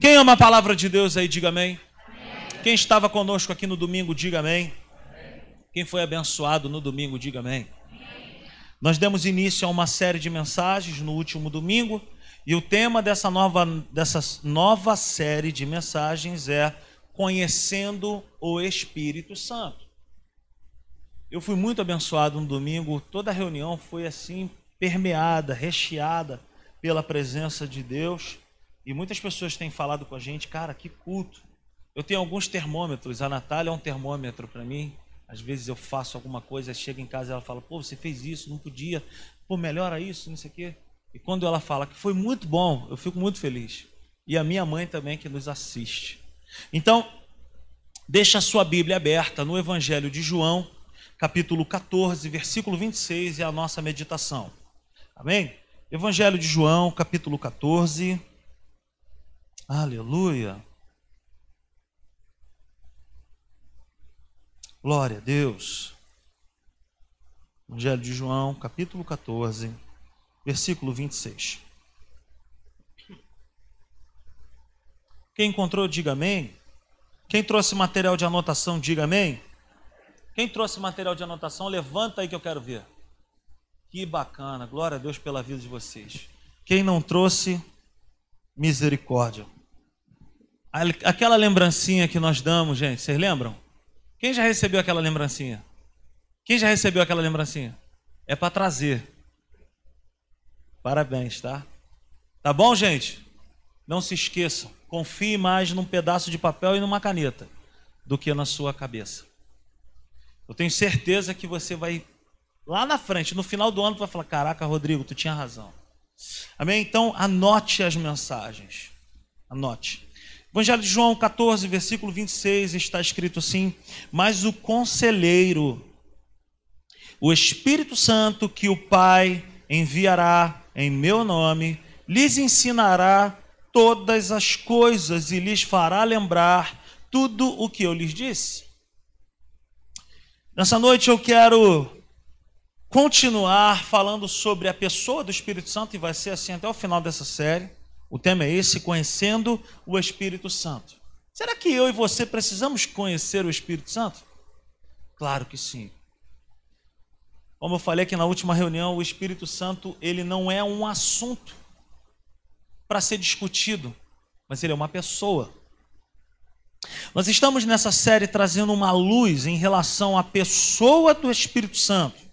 Quem ama a palavra de Deus aí, diga amém. Quem estava conosco aqui no domingo, diga amém. Quem foi abençoado no domingo, diga amém. Nós demos início a uma série de mensagens no último domingo e o tema dessa nova, dessa nova série de mensagens é Conhecendo o Espírito Santo. Eu fui muito abençoado no domingo, toda a reunião foi assim, permeada, recheada pela presença de Deus. E muitas pessoas têm falado com a gente, cara, que culto. Eu tenho alguns termômetros, a Natália é um termômetro para mim. Às vezes eu faço alguma coisa, chega em casa e ela fala, pô, você fez isso, não podia, pô, melhora isso, não sei o quê. E quando ela fala que foi muito bom, eu fico muito feliz. E a minha mãe também que nos assiste. Então, deixa a sua Bíblia aberta no Evangelho de João, capítulo 14, versículo 26, é a nossa meditação. Amém? Evangelho de João, capítulo 14. Aleluia. Glória a Deus. Evangelho de João, capítulo 14, versículo 26. Quem encontrou, diga amém. Quem trouxe material de anotação, diga amém. Quem trouxe material de anotação, levanta aí que eu quero ver. Que bacana, glória a Deus pela vida de vocês. Quem não trouxe, misericórdia. Aquela lembrancinha que nós damos, gente, vocês lembram? Quem já recebeu aquela lembrancinha? Quem já recebeu aquela lembrancinha? É para trazer. Parabéns, tá? Tá bom, gente? Não se esqueçam. Confie mais num pedaço de papel e numa caneta do que na sua cabeça. Eu tenho certeza que você vai lá na frente, no final do ano, tu vai falar: Caraca, Rodrigo, tu tinha razão. Amém? Então, anote as mensagens. Anote. Evangelho de João 14, versículo 26, está escrito assim: Mas o conselheiro, o Espírito Santo que o Pai enviará em meu nome, lhes ensinará todas as coisas e lhes fará lembrar tudo o que eu lhes disse. Nessa noite eu quero continuar falando sobre a pessoa do Espírito Santo e vai ser assim até o final dessa série. O tema é esse: conhecendo o Espírito Santo. Será que eu e você precisamos conhecer o Espírito Santo? Claro que sim. Como eu falei aqui na última reunião, o Espírito Santo, ele não é um assunto para ser discutido, mas ele é uma pessoa. Nós estamos nessa série trazendo uma luz em relação à pessoa do Espírito Santo.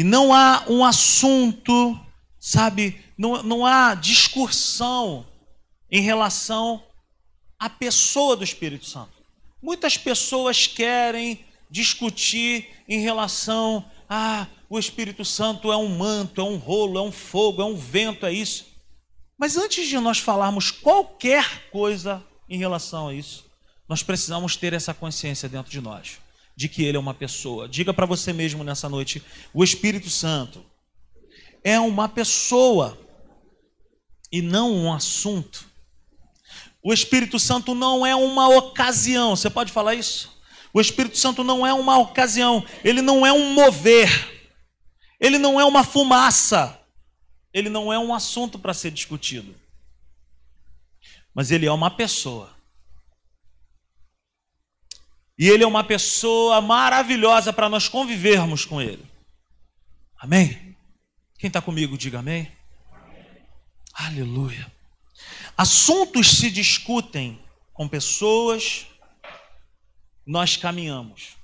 E não há um assunto, sabe, não, não há discussão em relação à pessoa do Espírito Santo. Muitas pessoas querem discutir em relação a ah, o Espírito Santo é um manto, é um rolo, é um fogo, é um vento, é isso. Mas antes de nós falarmos qualquer coisa em relação a isso, nós precisamos ter essa consciência dentro de nós, de que ele é uma pessoa. Diga para você mesmo nessa noite: o Espírito Santo é uma pessoa e não um assunto. O Espírito Santo não é uma ocasião. Você pode falar isso? O Espírito Santo não é uma ocasião, ele não é um mover, ele não é uma fumaça, ele não é um assunto para ser discutido, mas ele é uma pessoa. E ele é uma pessoa maravilhosa para nós convivermos com ele. Amém? Quem está comigo, diga amém. Aleluia. Assuntos se discutem com pessoas, nós caminhamos.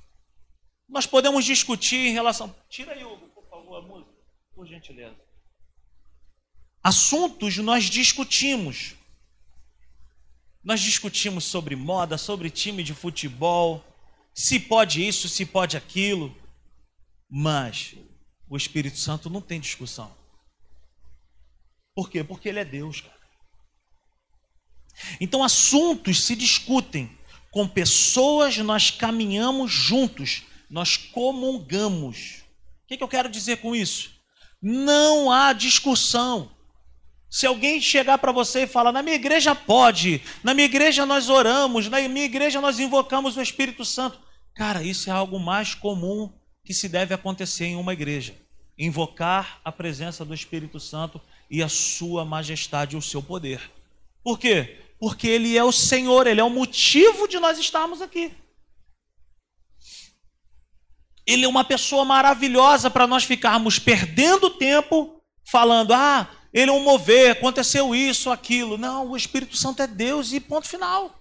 Nós podemos discutir em relação. Tira aí, Hugo, por favor, a música, por gentileza. Assuntos nós discutimos. Nós discutimos sobre moda, sobre time de futebol, se pode isso, se pode aquilo. Mas o Espírito Santo não tem discussão. Por quê? Porque ele é Deus, cara. Então, assuntos se discutem. Com pessoas nós caminhamos juntos, nós comungamos. O que, que eu quero dizer com isso? Não há discussão. Se alguém chegar para você e falar, na minha igreja pode, na minha igreja nós oramos, na minha igreja nós invocamos o Espírito Santo. Cara, isso é algo mais comum que se deve acontecer em uma igreja. invocar a presença do Espírito Santo e a sua majestade o seu poder. Por quê? Porque ele é o Senhor, ele é o motivo de nós estarmos aqui. Ele é uma pessoa maravilhosa para nós ficarmos perdendo tempo falando: "Ah, ele é um mover, aconteceu isso, aquilo". Não, o Espírito Santo é Deus e ponto final.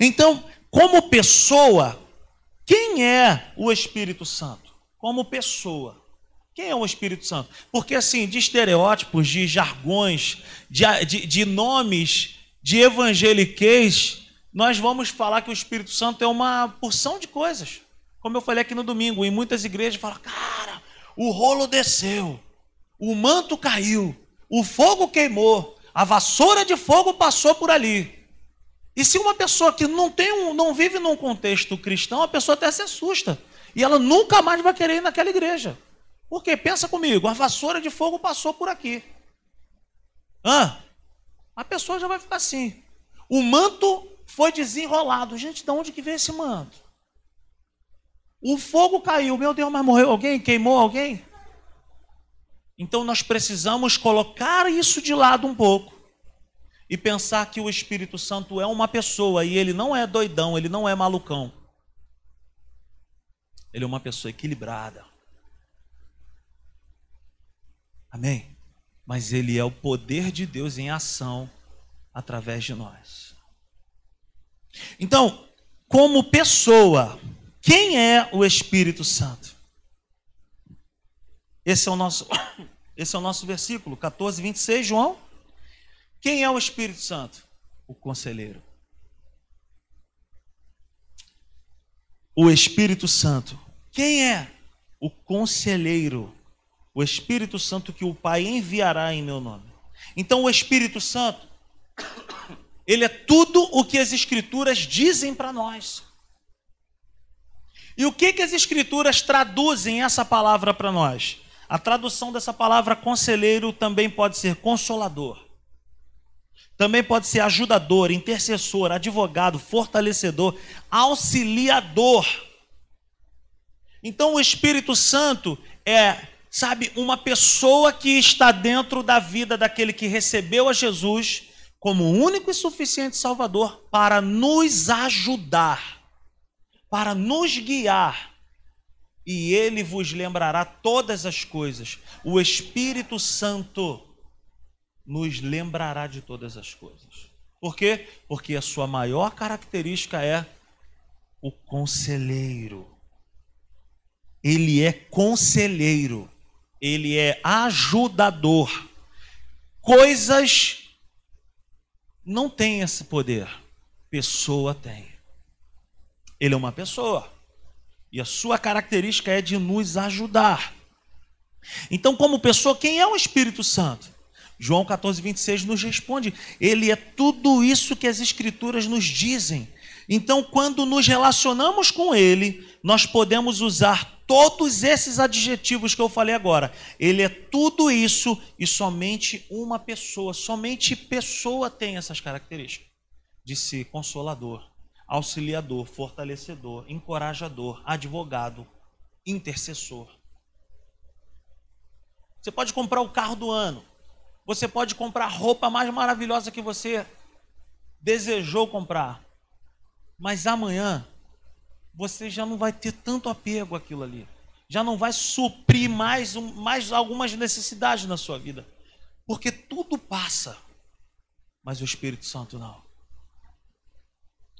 Então, como pessoa, quem é o Espírito Santo? Como pessoa. Quem é o Espírito Santo? Porque, assim, de estereótipos, de jargões, de, de, de nomes, de evangeliquez, nós vamos falar que o Espírito Santo é uma porção de coisas. Como eu falei aqui no domingo, em muitas igrejas falam, cara, o rolo desceu, o manto caiu, o fogo queimou, a vassoura de fogo passou por ali. E se uma pessoa que não tem um, não vive num contexto cristão, a pessoa até se assusta. E ela nunca mais vai querer ir naquela igreja. Porque pensa comigo, a vassoura de fogo passou por aqui. Ah, a pessoa já vai ficar assim. O manto foi desenrolado. Gente, de onde que veio esse manto? O fogo caiu. Meu Deus, mas morreu alguém? Queimou alguém? Então nós precisamos colocar isso de lado um pouco e pensar que o Espírito Santo é uma pessoa e ele não é doidão, ele não é malucão. Ele é uma pessoa equilibrada. Amém? Mas ele é o poder de Deus em ação através de nós. Então, como pessoa, quem é o Espírito Santo? Esse é o nosso esse é o nosso versículo 14, 26, João. Quem é o Espírito Santo? O conselheiro. O Espírito Santo. Quem é? O conselheiro o Espírito Santo que o Pai enviará em meu nome. Então, o Espírito Santo, ele é tudo o que as Escrituras dizem para nós. E o que, que as Escrituras traduzem essa palavra para nós? A tradução dessa palavra conselheiro também pode ser consolador. Também pode ser ajudador, intercessor, advogado, fortalecedor, auxiliador. Então o Espírito Santo é sabe, uma pessoa que está dentro da vida daquele que recebeu a Jesus como único e suficiente Salvador para nos ajudar, para nos guiar. E ele vos lembrará todas as coisas. O Espírito Santo nos lembrará de todas as coisas. Por quê? Porque a sua maior característica é o conselheiro. Ele é conselheiro ele é ajudador. Coisas não têm esse poder, pessoa tem. Ele é uma pessoa. E a sua característica é de nos ajudar. Então, como pessoa, quem é o Espírito Santo? João 14, 26 nos responde: Ele é tudo isso que as Escrituras nos dizem. Então, quando nos relacionamos com Ele, nós podemos usar todos esses adjetivos que eu falei agora. Ele é tudo isso e somente uma pessoa, somente pessoa tem essas características de ser consolador, auxiliador, fortalecedor, encorajador, advogado, intercessor. Você pode comprar o carro do ano. Você pode comprar a roupa mais maravilhosa que você desejou comprar. Mas amanhã você já não vai ter tanto apego àquilo ali. Já não vai suprir mais, mais algumas necessidades na sua vida. Porque tudo passa. Mas o Espírito Santo não.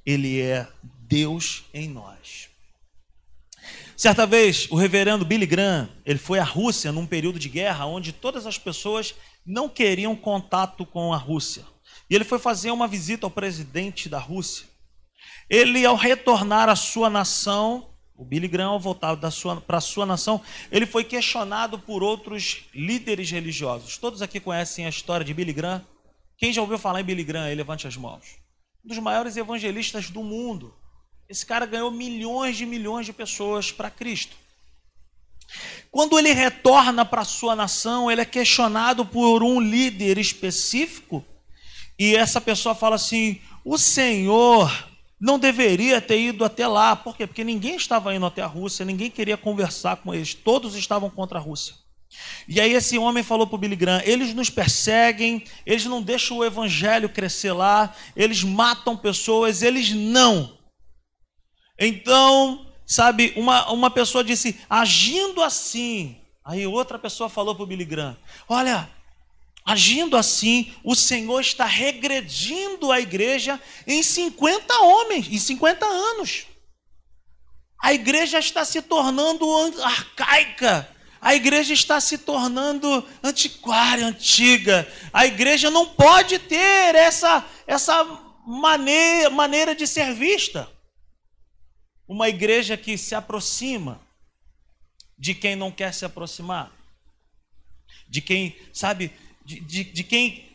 Ele é Deus em nós. Certa vez, o reverendo Billy Graham, ele foi à Rússia num período de guerra onde todas as pessoas não queriam contato com a Rússia. E ele foi fazer uma visita ao presidente da Rússia. Ele, ao retornar à sua nação, o Billy Graham, ao voltar para a sua nação, ele foi questionado por outros líderes religiosos. Todos aqui conhecem a história de Billy Graham? Quem já ouviu falar em Billy Graham? Levante as mãos. Um dos maiores evangelistas do mundo. Esse cara ganhou milhões de milhões de pessoas para Cristo. Quando ele retorna para a sua nação, ele é questionado por um líder específico, e essa pessoa fala assim: O Senhor não deveria ter ido até lá. Por quê? Porque ninguém estava indo até a Rússia, ninguém queria conversar com eles, todos estavam contra a Rússia. E aí esse homem falou para o Billy Graham: eles nos perseguem, eles não deixam o evangelho crescer lá, eles matam pessoas, eles não. Então, sabe, uma, uma pessoa disse, agindo assim. Aí outra pessoa falou para o Billy Graham: olha, Agindo assim, o Senhor está regredindo a igreja em 50 homens, em 50 anos. A igreja está se tornando arcaica. A igreja está se tornando antiquária, antiga. A igreja não pode ter essa, essa maneira, maneira de ser vista. Uma igreja que se aproxima de quem não quer se aproximar. De quem, sabe, de, de, de quem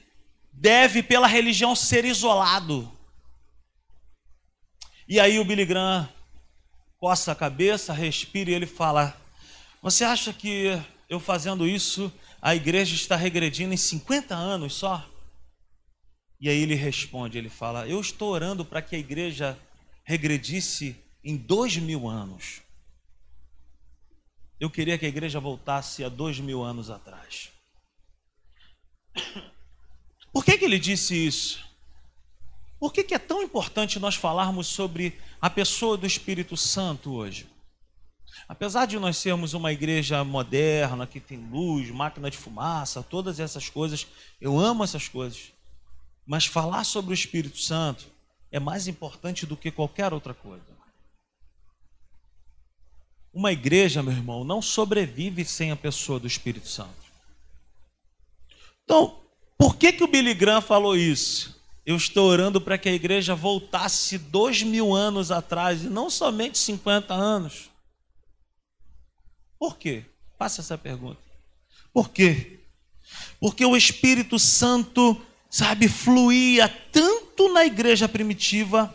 deve, pela religião, ser isolado. E aí o Billy Graham coça a cabeça, respira e ele fala: Você acha que eu fazendo isso, a igreja está regredindo em 50 anos só? E aí ele responde: Ele fala, Eu estou orando para que a igreja regredisse em dois mil anos. Eu queria que a igreja voltasse a dois mil anos atrás. Por que, que ele disse isso? Por que, que é tão importante nós falarmos sobre a pessoa do Espírito Santo hoje? Apesar de nós sermos uma igreja moderna, que tem luz, máquina de fumaça, todas essas coisas, eu amo essas coisas. Mas falar sobre o Espírito Santo é mais importante do que qualquer outra coisa. Uma igreja, meu irmão, não sobrevive sem a pessoa do Espírito Santo. Então, por que, que o Billy Graham falou isso? Eu estou orando para que a igreja voltasse dois mil anos atrás e não somente 50 anos. Por quê? Faça essa pergunta. Por quê? Porque o Espírito Santo, sabe, fluía tanto na igreja primitiva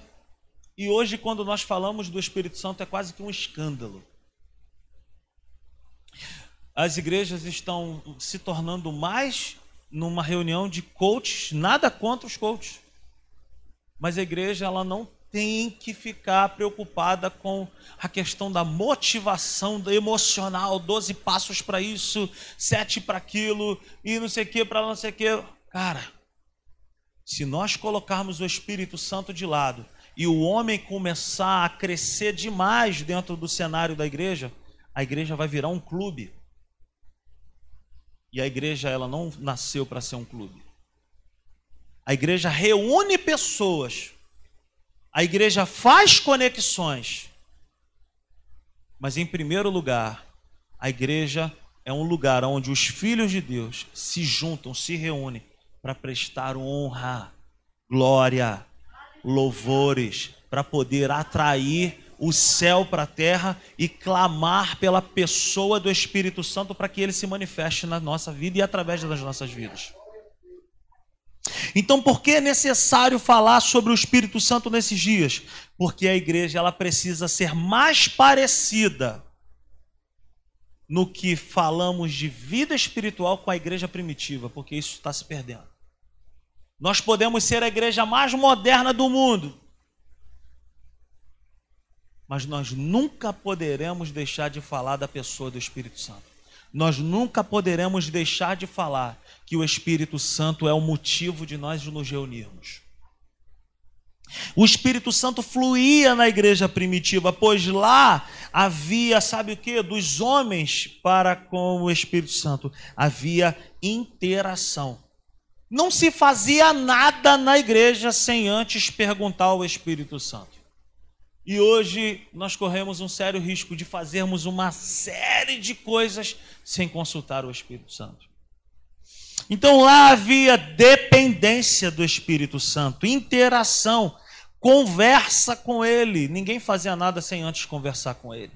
e hoje, quando nós falamos do Espírito Santo, é quase que um escândalo. As igrejas estão se tornando mais numa reunião de coaches, nada contra os coaches. Mas a igreja ela não tem que ficar preocupada com a questão da motivação emocional, 12 passos para isso, sete para aquilo, e não sei o que para não sei o que. Cara, se nós colocarmos o Espírito Santo de lado e o homem começar a crescer demais dentro do cenário da igreja, a igreja vai virar um clube. E a igreja ela não nasceu para ser um clube. A igreja reúne pessoas. A igreja faz conexões. Mas em primeiro lugar, a igreja é um lugar onde os filhos de Deus se juntam, se reúnem para prestar honra, glória, louvores, para poder atrair o céu para a terra e clamar pela pessoa do Espírito Santo para que ele se manifeste na nossa vida e através das nossas vidas. Então, por que é necessário falar sobre o Espírito Santo nesses dias? Porque a igreja ela precisa ser mais parecida no que falamos de vida espiritual com a igreja primitiva, porque isso está se perdendo. Nós podemos ser a igreja mais moderna do mundo, mas nós nunca poderemos deixar de falar da pessoa do Espírito Santo. Nós nunca poderemos deixar de falar que o Espírito Santo é o motivo de nós nos reunirmos. O Espírito Santo fluía na igreja primitiva, pois lá havia, sabe o que? Dos homens para com o Espírito Santo. Havia interação. Não se fazia nada na igreja sem antes perguntar ao Espírito Santo. E hoje nós corremos um sério risco de fazermos uma série de coisas sem consultar o Espírito Santo. Então lá havia dependência do Espírito Santo, interação, conversa com ele. Ninguém fazia nada sem antes conversar com ele.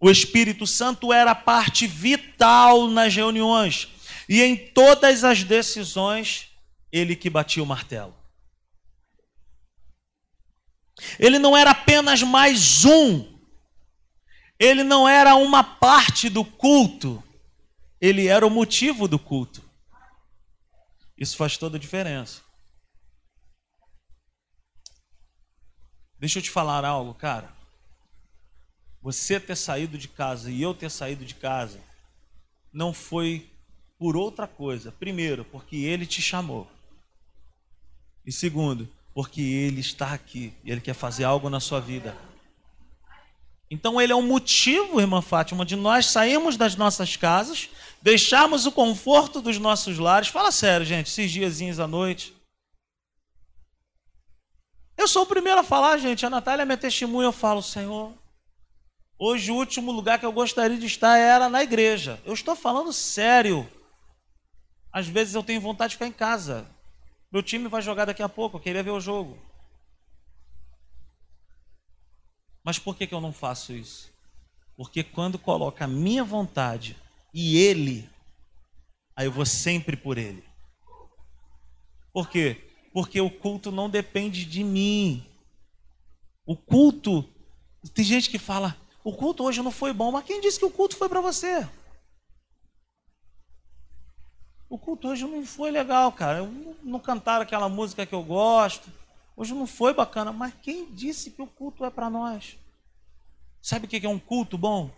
O Espírito Santo era parte vital nas reuniões e em todas as decisões, ele que batia o martelo. Ele não era apenas mais um. Ele não era uma parte do culto. Ele era o motivo do culto. Isso faz toda a diferença. Deixa eu te falar algo, cara. Você ter saído de casa e eu ter saído de casa não foi por outra coisa. Primeiro, porque ele te chamou. E segundo, porque ele está aqui e ele quer fazer algo na sua vida. Então ele é um motivo, irmã Fátima, de nós sairmos das nossas casas, deixarmos o conforto dos nossos lares. Fala sério, gente, esses diazinhos à noite. Eu sou o primeiro a falar, gente. A Natália é minha testemunha. Eu falo, Senhor, hoje o último lugar que eu gostaria de estar era na igreja. Eu estou falando sério. Às vezes eu tenho vontade de ficar em casa. Meu time vai jogar daqui a pouco, eu queria ver o jogo. Mas por que, que eu não faço isso? Porque quando coloca a minha vontade e ele, aí eu vou sempre por ele. Por quê? Porque o culto não depende de mim. O culto, tem gente que fala, o culto hoje não foi bom, mas quem disse que o culto foi para você? O culto hoje não foi legal, cara. Não cantaram aquela música que eu gosto. Hoje não foi bacana. Mas quem disse que o culto é para nós? Sabe o que é um culto bom?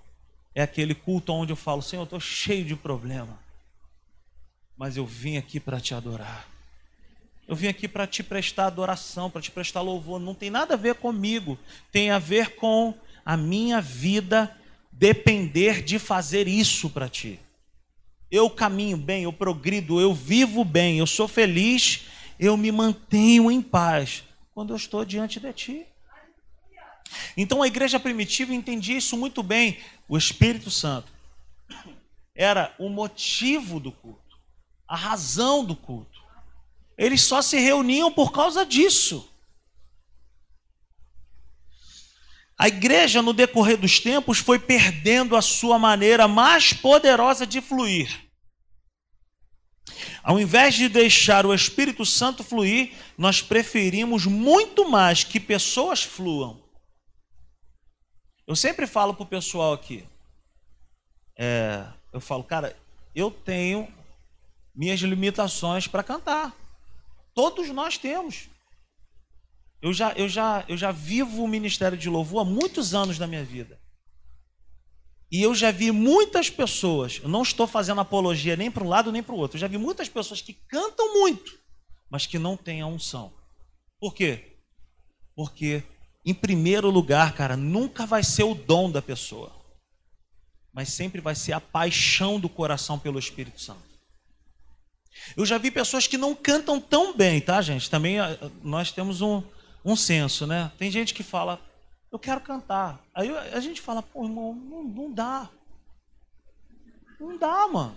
É aquele culto onde eu falo, Senhor, eu estou cheio de problema. Mas eu vim aqui para te adorar. Eu vim aqui para te prestar adoração, para te prestar louvor. Não tem nada a ver comigo. Tem a ver com a minha vida depender de fazer isso para ti eu caminho bem, eu progrido, eu vivo bem, eu sou feliz, eu me mantenho em paz quando eu estou diante de ti. Então a igreja primitiva entendia isso muito bem. O Espírito Santo era o motivo do culto, a razão do culto. Eles só se reuniam por causa disso. A igreja, no decorrer dos tempos, foi perdendo a sua maneira mais poderosa de fluir. Ao invés de deixar o Espírito Santo fluir, nós preferimos muito mais que pessoas fluam. Eu sempre falo para o pessoal aqui, é, eu falo, cara, eu tenho minhas limitações para cantar. Todos nós temos. Eu já, eu, já, eu já vivo o ministério de louvor há muitos anos da minha vida. E eu já vi muitas pessoas, eu não estou fazendo apologia nem para um lado nem para o outro, eu já vi muitas pessoas que cantam muito, mas que não têm a unção. Por quê? Porque, em primeiro lugar, cara, nunca vai ser o dom da pessoa, mas sempre vai ser a paixão do coração pelo Espírito Santo. Eu já vi pessoas que não cantam tão bem, tá, gente? Também ah, nós temos um, um senso, né? Tem gente que fala, eu quero cantar. Aí a gente fala, pô, irmão, não, não dá. Não dá, mano.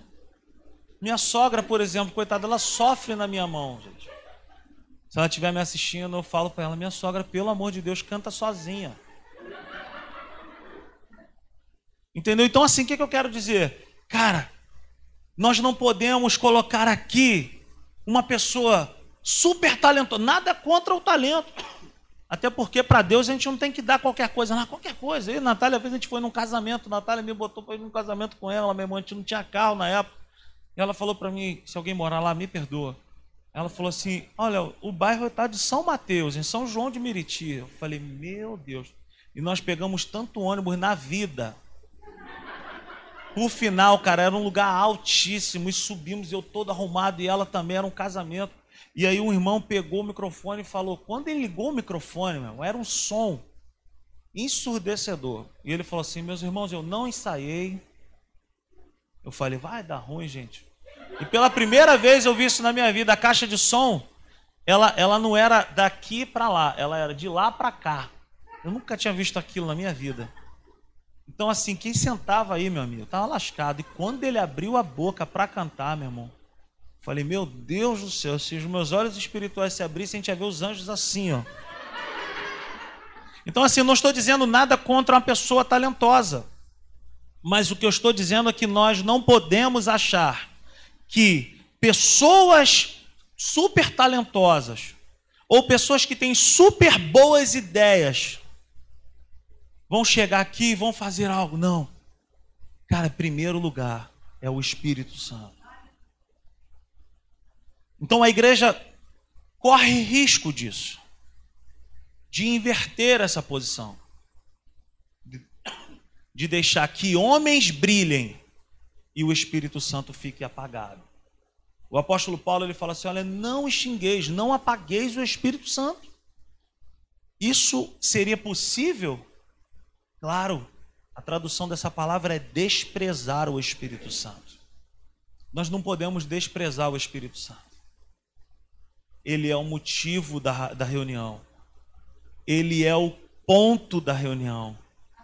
Minha sogra, por exemplo, coitada, ela sofre na minha mão, gente. Se ela estiver me assistindo, eu falo para ela, minha sogra, pelo amor de Deus, canta sozinha. Entendeu? Então, assim, o que, que eu quero dizer? Cara, nós não podemos colocar aqui uma pessoa super talentosa, nada contra o talento. Até porque para Deus a gente não tem que dar qualquer coisa, não, qualquer coisa. E Natália, às vezes a gente foi num casamento, Natália me botou para ir num casamento com ela, minha irmã, a gente não tinha carro na época. E ela falou para mim, se alguém morar lá, me perdoa. Ela falou assim, olha, o bairro está de São Mateus, em São João de Meriti. Eu falei, meu Deus. E nós pegamos tanto ônibus na vida. Por final, cara, era um lugar altíssimo e subimos, eu todo arrumado e ela também, era um casamento. E aí um irmão pegou o microfone e falou: quando ele ligou o microfone, meu, era um som ensurdecedor. E ele falou assim: meus irmãos, eu não ensaiei. Eu falei: vai dar ruim, gente. E pela primeira vez eu vi isso na minha vida, a caixa de som, ela, ela não era daqui para lá, ela era de lá para cá. Eu nunca tinha visto aquilo na minha vida. Então, assim, quem sentava aí, meu amigo, estava lascado. E quando ele abriu a boca para cantar, meu irmão, Falei, meu Deus do céu, se os meus olhos espirituais se abrissem, a gente ia ver os anjos assim, ó. Então, assim, não estou dizendo nada contra uma pessoa talentosa. Mas o que eu estou dizendo é que nós não podemos achar que pessoas super talentosas ou pessoas que têm super boas ideias vão chegar aqui e vão fazer algo. Não. Cara, primeiro lugar é o Espírito Santo. Então a igreja corre risco disso. de inverter essa posição, de deixar que homens brilhem e o Espírito Santo fique apagado. O apóstolo Paulo ele fala assim: olha, não extingueis, não apagueis o Espírito Santo. Isso seria possível? Claro, a tradução dessa palavra é desprezar o Espírito Santo. Nós não podemos desprezar o Espírito Santo. Ele é o motivo da, da reunião, ele é o ponto da reunião,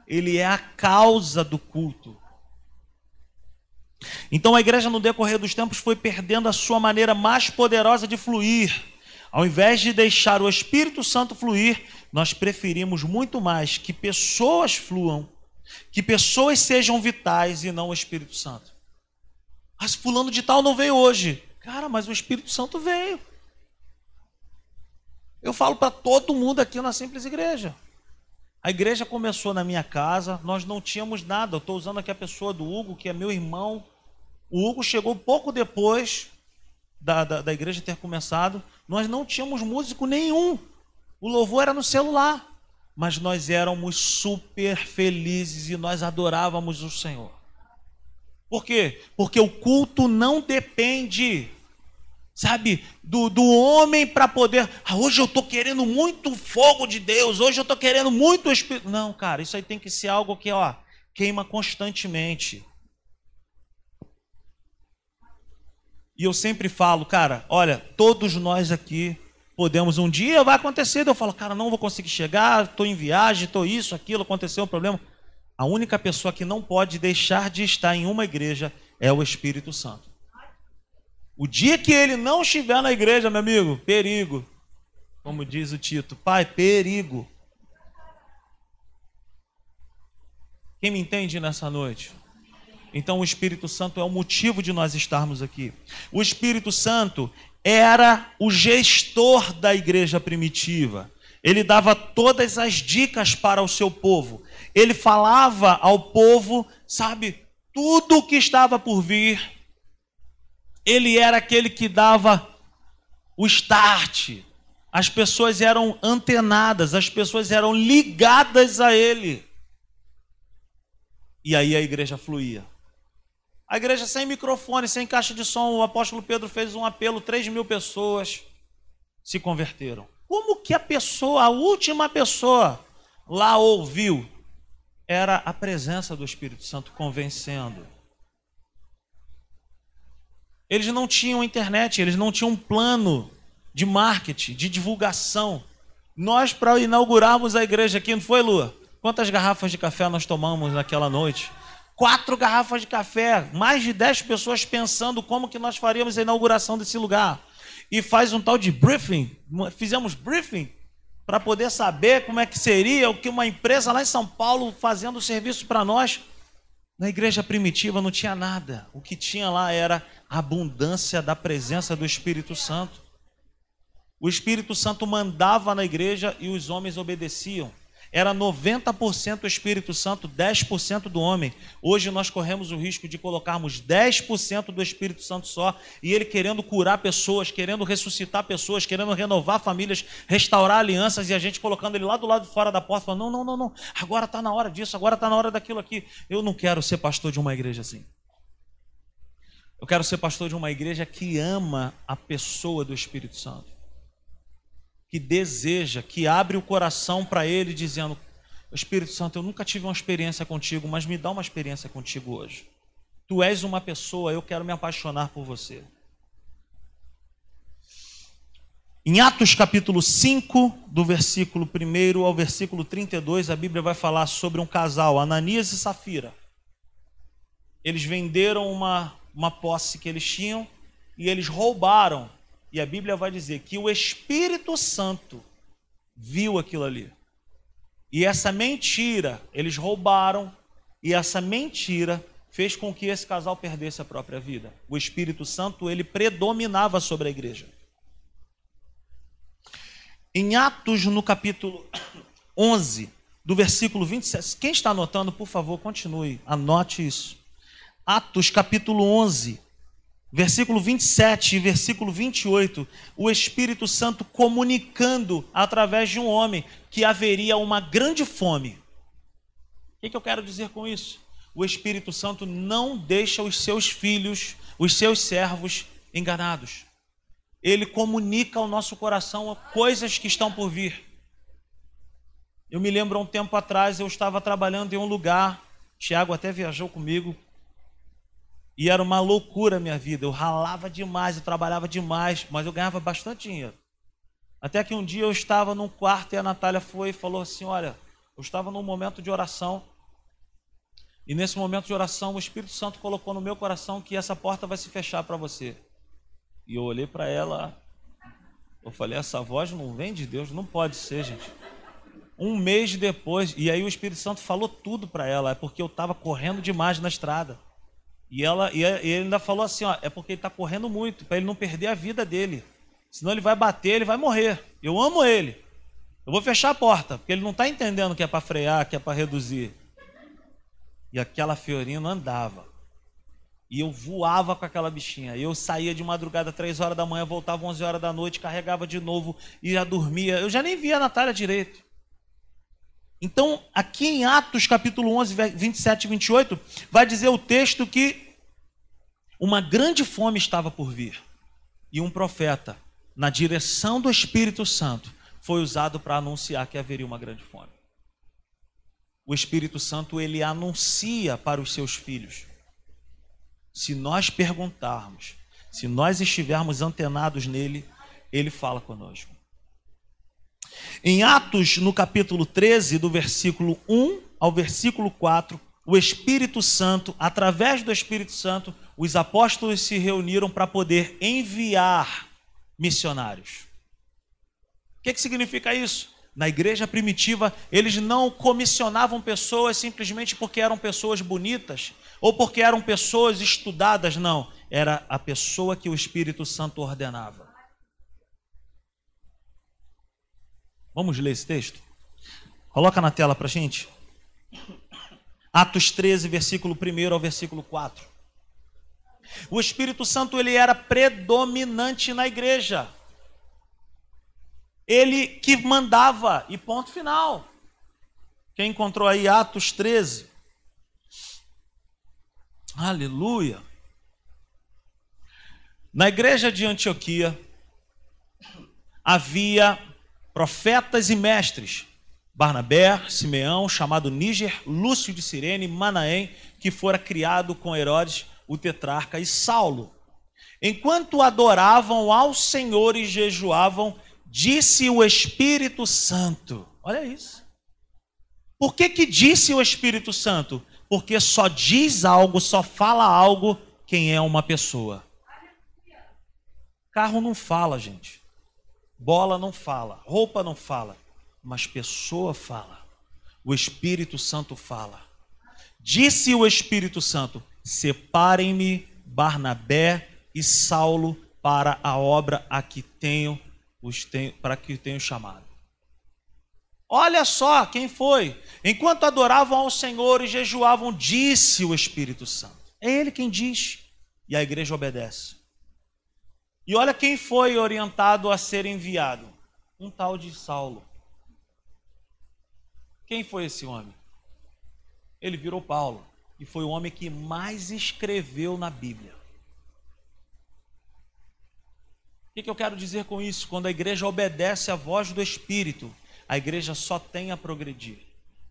ele é a causa do culto. Então a igreja, no decorrer dos tempos, foi perdendo a sua maneira mais poderosa de fluir. Ao invés de deixar o Espírito Santo fluir, nós preferimos muito mais que pessoas fluam, que pessoas sejam vitais e não o Espírito Santo. Mas fulano de tal não veio hoje. Cara, mas o Espírito Santo veio. Eu falo para todo mundo aqui na Simples Igreja. A igreja começou na minha casa, nós não tínhamos nada. Eu estou usando aqui a pessoa do Hugo, que é meu irmão. O Hugo chegou pouco depois da, da, da igreja ter começado. Nós não tínhamos músico nenhum. O louvor era no celular. Mas nós éramos super felizes e nós adorávamos o Senhor. Por quê? Porque o culto não depende sabe, do, do homem para poder. Ah, hoje eu estou querendo muito fogo de Deus, hoje eu estou querendo muito Espírito. Não, cara, isso aí tem que ser algo que, ó, queima constantemente. E eu sempre falo, cara, olha, todos nós aqui podemos um dia vai acontecer, eu falo, cara, não vou conseguir chegar, estou em viagem, estou isso, aquilo, aconteceu um problema. A única pessoa que não pode deixar de estar em uma igreja é o Espírito Santo. O dia que ele não estiver na igreja, meu amigo, perigo. Como diz o Tito, pai, perigo. Quem me entende nessa noite? Então o Espírito Santo é o motivo de nós estarmos aqui. O Espírito Santo era o gestor da igreja primitiva. Ele dava todas as dicas para o seu povo. Ele falava ao povo, sabe, tudo o que estava por vir ele era aquele que dava o start. As pessoas eram antenadas, as pessoas eram ligadas a ele. E aí a igreja fluía. A igreja sem microfone, sem caixa de som, o apóstolo Pedro fez um apelo, 3 mil pessoas se converteram. Como que a pessoa, a última pessoa lá ouviu? Era a presença do Espírito Santo convencendo. Eles não tinham internet, eles não tinham um plano de marketing, de divulgação. Nós, para inaugurarmos a igreja aqui, não foi, Lua? Quantas garrafas de café nós tomamos naquela noite? Quatro garrafas de café, mais de dez pessoas pensando como que nós faríamos a inauguração desse lugar. E faz um tal de briefing, fizemos briefing para poder saber como é que seria o que uma empresa lá em São Paulo fazendo serviço para nós. Na igreja primitiva não tinha nada. O que tinha lá era a abundância da presença do Espírito Santo. O Espírito Santo mandava na igreja e os homens obedeciam. Era 90% o Espírito Santo, 10% do homem. Hoje nós corremos o risco de colocarmos 10% do Espírito Santo só e ele querendo curar pessoas, querendo ressuscitar pessoas, querendo renovar famílias, restaurar alianças e a gente colocando ele lá do lado de fora da porta, falando: não, não, não, não, agora está na hora disso, agora está na hora daquilo aqui. Eu não quero ser pastor de uma igreja assim. Eu quero ser pastor de uma igreja que ama a pessoa do Espírito Santo, que deseja, que abre o coração para ele, dizendo: Espírito Santo, eu nunca tive uma experiência contigo, mas me dá uma experiência contigo hoje. Tu és uma pessoa, eu quero me apaixonar por você. Em Atos capítulo 5, do versículo 1 ao versículo 32, a Bíblia vai falar sobre um casal, Ananias e Safira. Eles venderam uma uma posse que eles tinham e eles roubaram. E a Bíblia vai dizer que o Espírito Santo viu aquilo ali. E essa mentira, eles roubaram, e essa mentira fez com que esse casal perdesse a própria vida. O Espírito Santo, ele predominava sobre a igreja. Em Atos, no capítulo 11, do versículo 27, quem está anotando, por favor, continue, anote isso. Atos capítulo 11, versículo 27 e versículo 28, o Espírito Santo comunicando através de um homem que haveria uma grande fome. O que, que eu quero dizer com isso? O Espírito Santo não deixa os seus filhos, os seus servos, enganados. Ele comunica ao nosso coração coisas que estão por vir. Eu me lembro, há um tempo atrás, eu estava trabalhando em um lugar, Tiago até viajou comigo, e era uma loucura a minha vida. Eu ralava demais, eu trabalhava demais, mas eu ganhava bastante dinheiro. Até que um dia eu estava num quarto e a Natália foi e falou assim: Olha, eu estava num momento de oração. E nesse momento de oração, o Espírito Santo colocou no meu coração que essa porta vai se fechar para você. E eu olhei para ela, eu falei: Essa voz não vem de Deus, não pode ser, gente. Um mês depois, e aí o Espírito Santo falou tudo para ela, é porque eu estava correndo demais na estrada. E, ela, e ele ainda falou assim: ó, é porque ele está correndo muito, para ele não perder a vida dele. Senão ele vai bater, ele vai morrer. Eu amo ele. Eu vou fechar a porta, porque ele não está entendendo que é para frear, que é para reduzir. E aquela Fiorina andava. E eu voava com aquela bichinha. Eu saía de madrugada, três horas da manhã, voltava 11 horas da noite, carregava de novo e já dormia. Eu já nem via a Natália direito. Então, aqui em Atos capítulo 11, 27 e 28, vai dizer o texto que uma grande fome estava por vir. E um profeta, na direção do Espírito Santo, foi usado para anunciar que haveria uma grande fome. O Espírito Santo, ele anuncia para os seus filhos. Se nós perguntarmos, se nós estivermos antenados nele, ele fala conosco. Em Atos, no capítulo 13, do versículo 1 ao versículo 4, o Espírito Santo, através do Espírito Santo, os apóstolos se reuniram para poder enviar missionários. O que, que significa isso? Na igreja primitiva, eles não comissionavam pessoas simplesmente porque eram pessoas bonitas ou porque eram pessoas estudadas, não. Era a pessoa que o Espírito Santo ordenava. Vamos ler esse texto? Coloca na tela para gente. Atos 13, versículo 1 ao versículo 4. O Espírito Santo ele era predominante na igreja. Ele que mandava, e ponto final. Quem encontrou aí Atos 13? Aleluia. Na igreja de Antioquia havia profetas e mestres, Barnabé, Simeão, chamado Níger, Lúcio de Sirene, Manaém, que fora criado com Herodes, o tetrarca, e Saulo. Enquanto adoravam ao Senhor e jejuavam, disse o Espírito Santo. Olha isso. Por que, que disse o Espírito Santo? Porque só diz algo, só fala algo quem é uma pessoa. Carro não fala, gente. Bola não fala, roupa não fala, mas pessoa fala. O Espírito Santo fala. Disse o Espírito Santo: Separem-me Barnabé e Saulo para a obra a que tenho os tenho, para que tenho chamado. Olha só quem foi. Enquanto adoravam ao Senhor e jejuavam, disse o Espírito Santo. É ele quem diz. E a igreja obedece. E olha quem foi orientado a ser enviado: um tal de Saulo. Quem foi esse homem? Ele virou Paulo e foi o homem que mais escreveu na Bíblia. O que, eu quero dizer com isso? Quando a igreja obedece à voz do Espírito, a igreja só tem a progredir.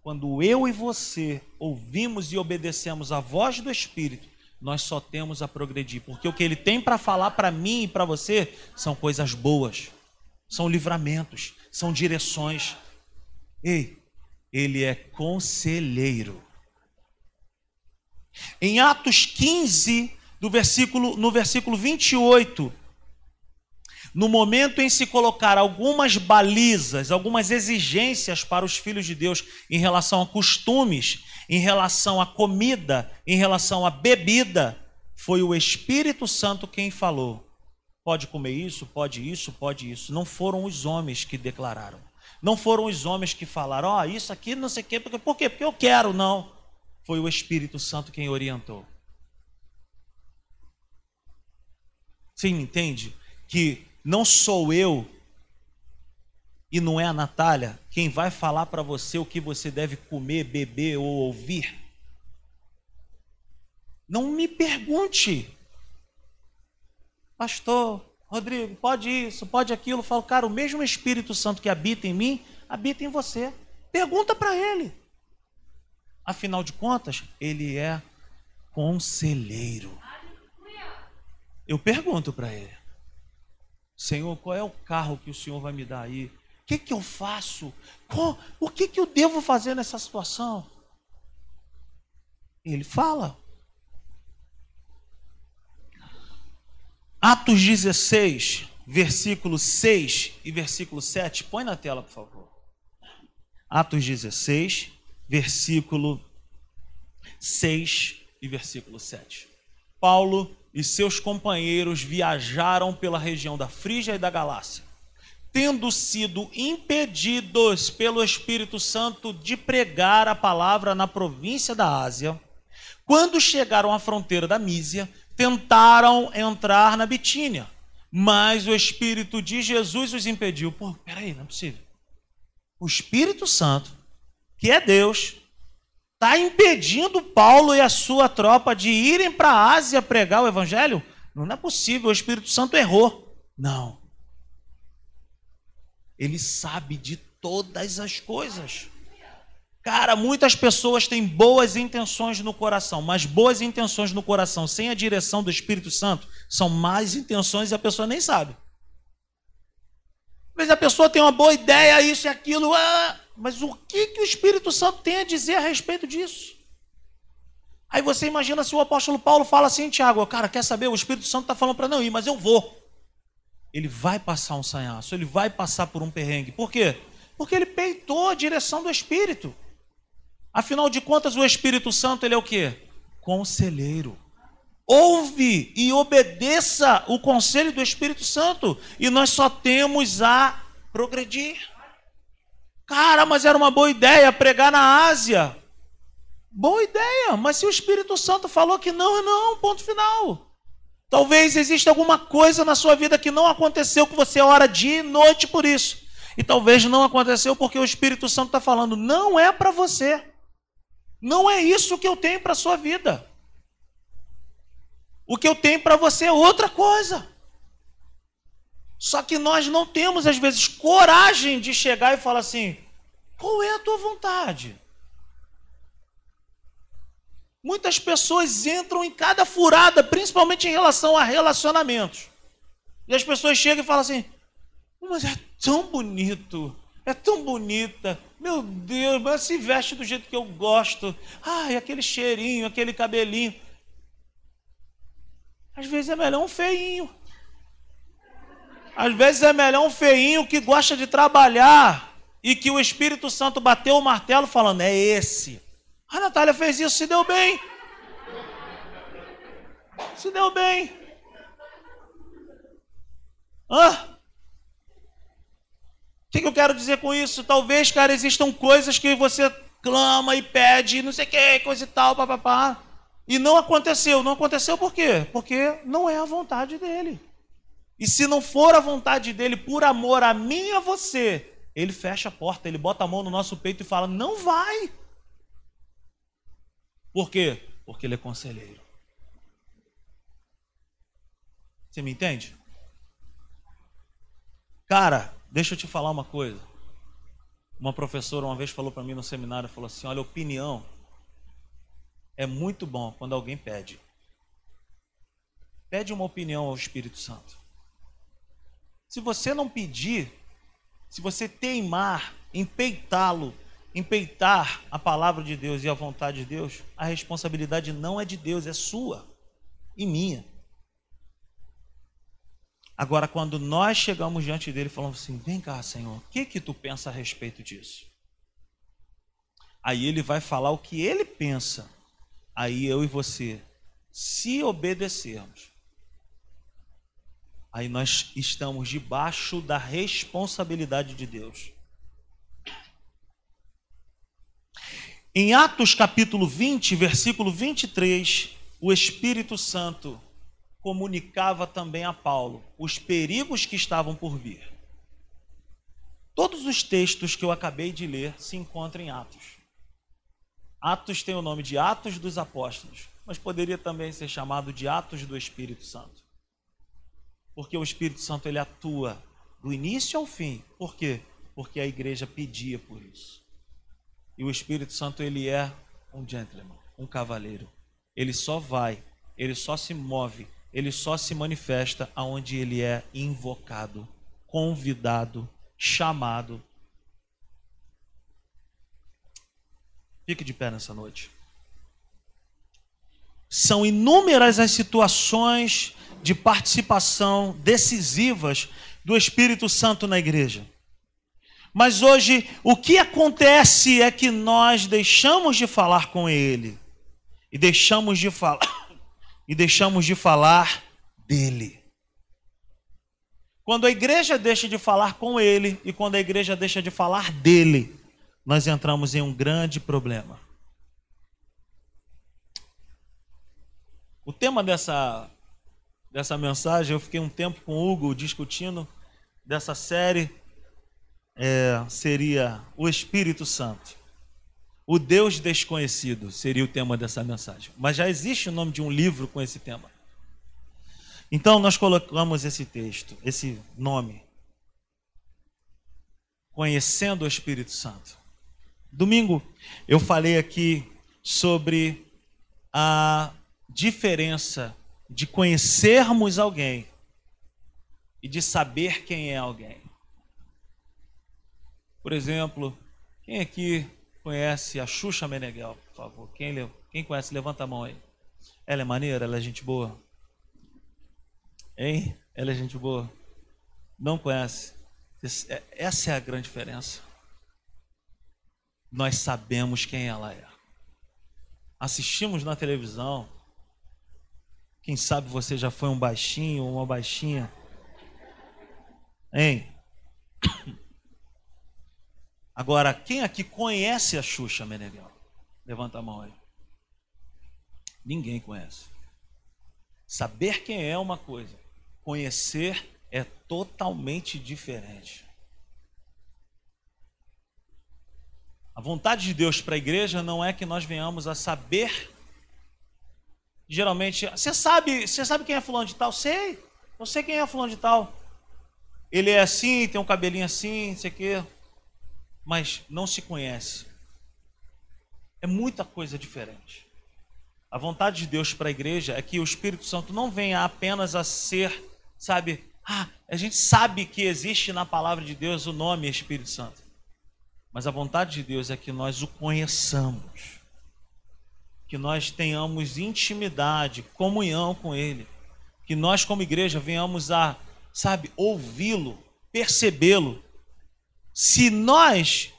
Quando eu e você ouvimos e obedecemos à voz do Espírito, nós só temos a progredir, porque o que ele tem para falar para mim e para você são coisas boas, são livramentos, são direções. Ei, ele é conselheiro. Em Atos 15, do versículo, no versículo 28, no momento em se colocar algumas balizas, algumas exigências para os filhos de Deus em relação a costumes, em relação à comida, em relação à bebida, foi o Espírito Santo quem falou. Pode comer isso, pode isso, pode isso. Não foram os homens que declararam. Não foram os homens que falaram, ó, oh, isso aqui não sei o quê. Por quê? Porque eu quero, não. Foi o Espírito Santo quem orientou. Você me entende? Que não sou eu e não é a Natália quem vai falar para você o que você deve comer, beber ou ouvir. Não me pergunte, pastor Rodrigo, pode isso, pode aquilo. Eu falo, cara, o mesmo Espírito Santo que habita em mim, habita em você. Pergunta para ele. Afinal de contas, ele é conselheiro. Eu pergunto para ele: Senhor, qual é o carro que o Senhor vai me dar aí? O que, que eu faço? O que, que eu devo fazer nessa situação? Ele fala. Atos 16, versículo 6 e versículo 7. Põe na tela, por favor. Atos 16, versículo 6 e versículo 7. Paulo e seus companheiros viajaram pela região da Frígia e da Galácia, tendo sido impedidos pelo Espírito Santo de pregar a palavra na província da Ásia. Quando chegaram à fronteira da Mísia, tentaram entrar na Bitínia, mas o Espírito de Jesus os impediu. Pô, peraí, não é possível. O Espírito Santo, que é Deus, está impedindo Paulo e a sua tropa de irem para a Ásia pregar o Evangelho? Não é possível, o Espírito Santo errou. Não. Ele sabe de todas as coisas. Cara, muitas pessoas têm boas intenções no coração, mas boas intenções no coração sem a direção do Espírito Santo são más intenções e a pessoa nem sabe. Vezes a pessoa tem uma boa ideia, isso e aquilo, ah, mas o que, que o Espírito Santo tem a dizer a respeito disso? Aí você imagina se o apóstolo Paulo fala assim, Tiago, cara, quer saber? O Espírito Santo está falando para não ir, mas eu vou. Ele vai passar um sanhaço, ele vai passar por um perrengue. Por quê? Porque ele peitou a direção do Espírito. Afinal de contas, o Espírito Santo, ele é o quê? Conselheiro. Ouve e obedeça o conselho do Espírito Santo. E nós só temos a progredir. Cara, mas era uma boa ideia pregar na Ásia. Boa ideia, mas se o Espírito Santo falou que não, não, ponto final. Talvez exista alguma coisa na sua vida que não aconteceu, que você ora dia e noite por isso. E talvez não aconteceu porque o Espírito Santo está falando, não é para você. Não é isso que eu tenho para a sua vida. O que eu tenho para você é outra coisa. Só que nós não temos, às vezes, coragem de chegar e falar assim: qual é a tua vontade? Muitas pessoas entram em cada furada, principalmente em relação a relacionamentos. E as pessoas chegam e falam assim: mas é tão bonito, é tão bonita, meu Deus, mas se veste do jeito que eu gosto. Ai, aquele cheirinho, aquele cabelinho. Às vezes é melhor um feinho. Às vezes é melhor um feinho que gosta de trabalhar e que o Espírito Santo bateu o martelo falando: é esse. A Natália fez isso, se deu bem. Se deu bem. Hã? que, que eu quero dizer com isso? Talvez, cara, existam coisas que você clama e pede, não sei o que, coisa e tal, papapá. E não aconteceu. Não aconteceu por quê? Porque não é a vontade dele. E se não for a vontade dele por amor a mim e a você, ele fecha a porta, ele bota a mão no nosso peito e fala: não vai. Por quê? Porque ele é conselheiro. Você me entende? Cara, Deixa eu te falar uma coisa. Uma professora uma vez falou para mim no seminário, falou assim: "Olha, opinião é muito bom quando alguém pede. Pede uma opinião ao Espírito Santo. Se você não pedir, se você teimar, empeitá-lo, empeitar a palavra de Deus e a vontade de Deus, a responsabilidade não é de Deus, é sua e minha. Agora, quando nós chegamos diante dele, falamos assim: vem cá, Senhor, o que que tu pensa a respeito disso? Aí ele vai falar o que ele pensa. Aí eu e você, se obedecermos, aí nós estamos debaixo da responsabilidade de Deus. Em Atos capítulo 20, versículo 23, o Espírito Santo comunicava também a Paulo os perigos que estavam por vir. Todos os textos que eu acabei de ler se encontram em Atos. Atos tem o nome de Atos dos Apóstolos, mas poderia também ser chamado de Atos do Espírito Santo. Porque o Espírito Santo ele atua do início ao fim. Por quê? Porque a igreja pedia por isso. E o Espírito Santo ele é um gentleman, um cavaleiro. Ele só vai, ele só se move, ele só se manifesta aonde ele é invocado, convidado, chamado. Fique de pé nessa noite. São inúmeras as situações de participação decisivas do Espírito Santo na igreja. Mas hoje, o que acontece é que nós deixamos de falar com Ele e deixamos de falar e deixamos de falar dele. Quando a igreja deixa de falar com ele e quando a igreja deixa de falar dele, nós entramos em um grande problema. O tema dessa, dessa mensagem, eu fiquei um tempo com o Hugo discutindo dessa série, é, seria o Espírito Santo. O Deus desconhecido seria o tema dessa mensagem. Mas já existe o nome de um livro com esse tema. Então nós colocamos esse texto, esse nome. Conhecendo o Espírito Santo. Domingo eu falei aqui sobre a diferença de conhecermos alguém e de saber quem é alguém. Por exemplo, quem aqui conhece a Xuxa Meneghel, por favor? Quem, quem conhece, levanta a mão aí. Ela é maneira? Ela é gente boa? Hein? Ela é gente boa? Não conhece? É, essa é a grande diferença. Nós sabemos quem ela é. Assistimos na televisão. Quem sabe você já foi um baixinho ou uma baixinha? Hein? Agora, quem aqui conhece a Xuxa Meneghel? Levanta a mão aí. Ninguém conhece. Saber quem é uma coisa, conhecer é totalmente diferente. A vontade de Deus para a igreja não é que nós venhamos a saber. Geralmente, você sabe, você sabe quem é fulano de tal? Sei. Eu sei quem é fulano de tal. Ele é assim, tem um cabelinho assim, não sei o quê mas não se conhece. É muita coisa diferente. A vontade de Deus para a igreja é que o Espírito Santo não venha apenas a ser, sabe, ah, a gente sabe que existe na palavra de Deus o nome Espírito Santo. Mas a vontade de Deus é que nós o conheçamos. Que nós tenhamos intimidade, comunhão com Ele. Que nós, como igreja, venhamos a, sabe, ouvi-lo, percebê-lo se nós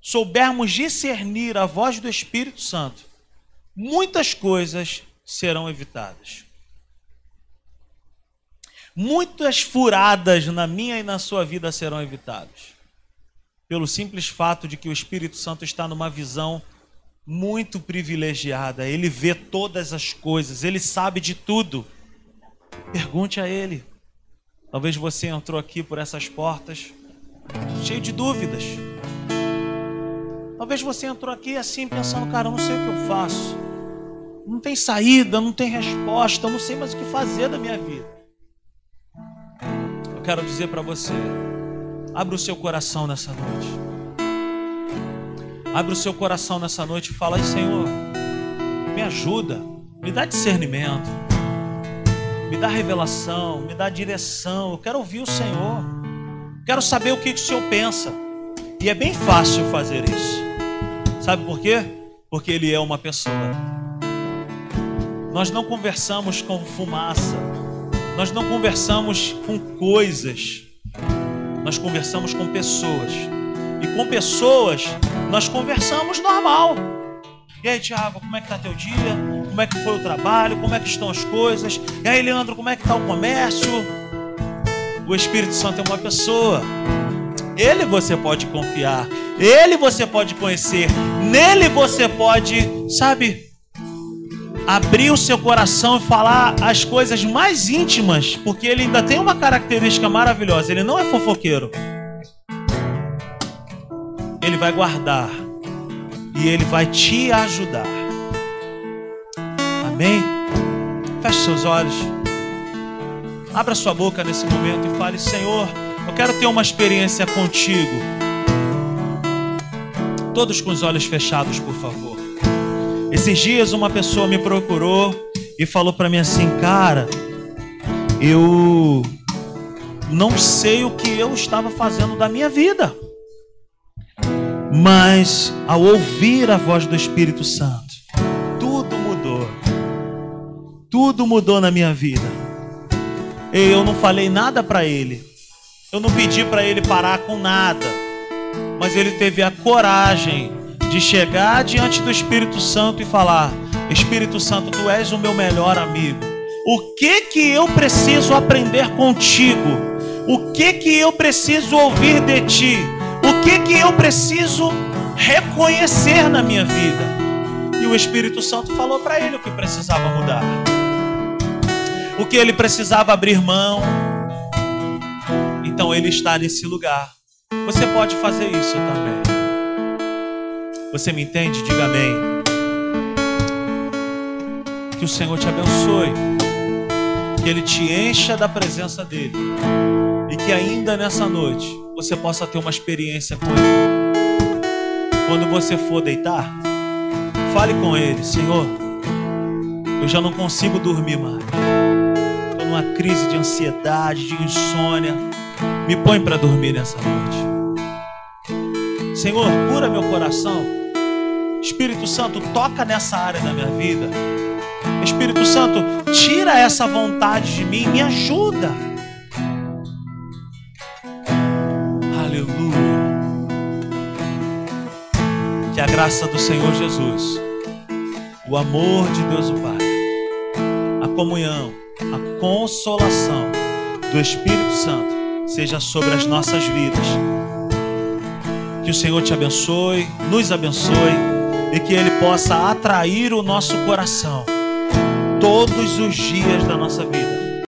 soubermos discernir a voz do Espírito Santo, muitas coisas serão evitadas. Muitas furadas na minha e na sua vida serão evitadas. Pelo simples fato de que o Espírito Santo está numa visão muito privilegiada. Ele vê todas as coisas, ele sabe de tudo. Pergunte a ele. Talvez você entrou aqui por essas portas cheio de dúvidas. Talvez você entrou aqui assim pensando, cara, eu não sei o que eu faço. Não tem saída, não tem resposta, eu não sei mais o que fazer da minha vida. Eu quero dizer para você, abra o seu coração nessa noite. Abre o seu coração nessa noite e fala: Senhor, me ajuda, me dá discernimento, me dá revelação, me dá direção. Eu quero ouvir o Senhor. Quero saber o que o Senhor pensa. E é bem fácil fazer isso. Sabe por quê? Porque Ele é uma pessoa. Nós não conversamos com fumaça. Nós não conversamos com coisas. Nós conversamos com pessoas. E com pessoas nós conversamos normal. E aí, Tiago, como é que tá teu dia? Como é que foi o trabalho? Como é que estão as coisas? E aí, Leandro, como é que tá o comércio? O Espírito Santo é uma pessoa. Ele você pode confiar, ele você pode conhecer, nele você pode, sabe, abrir o seu coração e falar as coisas mais íntimas, porque ele ainda tem uma característica maravilhosa: ele não é fofoqueiro. Ele vai guardar e ele vai te ajudar. Amém? Feche seus olhos. Abra sua boca nesse momento e fale: Senhor, eu quero ter uma experiência contigo. Todos com os olhos fechados, por favor. Esses dias uma pessoa me procurou e falou para mim assim, cara, eu não sei o que eu estava fazendo da minha vida. Mas ao ouvir a voz do Espírito Santo, tudo mudou. Tudo mudou na minha vida. Eu não falei nada para ele. Eu não pedi para ele parar com nada. Mas ele teve a coragem de chegar diante do Espírito Santo e falar: Espírito Santo, tu és o meu melhor amigo. O que que eu preciso aprender contigo? O que que eu preciso ouvir de ti? O que que eu preciso reconhecer na minha vida? E o Espírito Santo falou para ele o que precisava mudar. O que ele precisava abrir mão. Então ele está nesse lugar. Você pode fazer isso também. Você me entende? Diga amém. Que o Senhor te abençoe. Que Ele te encha da presença dEle. E que ainda nessa noite você possa ter uma experiência com Ele. Quando você for deitar, fale com Ele: Senhor, eu já não consigo dormir mais. Numa crise de ansiedade, de insônia. Me põe para dormir nessa noite. Senhor, cura meu coração Espírito Santo, toca nessa área da minha vida. Espírito Santo, tira essa vontade de mim, me ajuda. Aleluia. Que a graça do Senhor Jesus, o amor de Deus o Pai, a comunhão, a consolação do Espírito Santo seja sobre as nossas vidas. Que o Senhor te abençoe, nos abençoe e que Ele possa atrair o nosso coração todos os dias da nossa vida.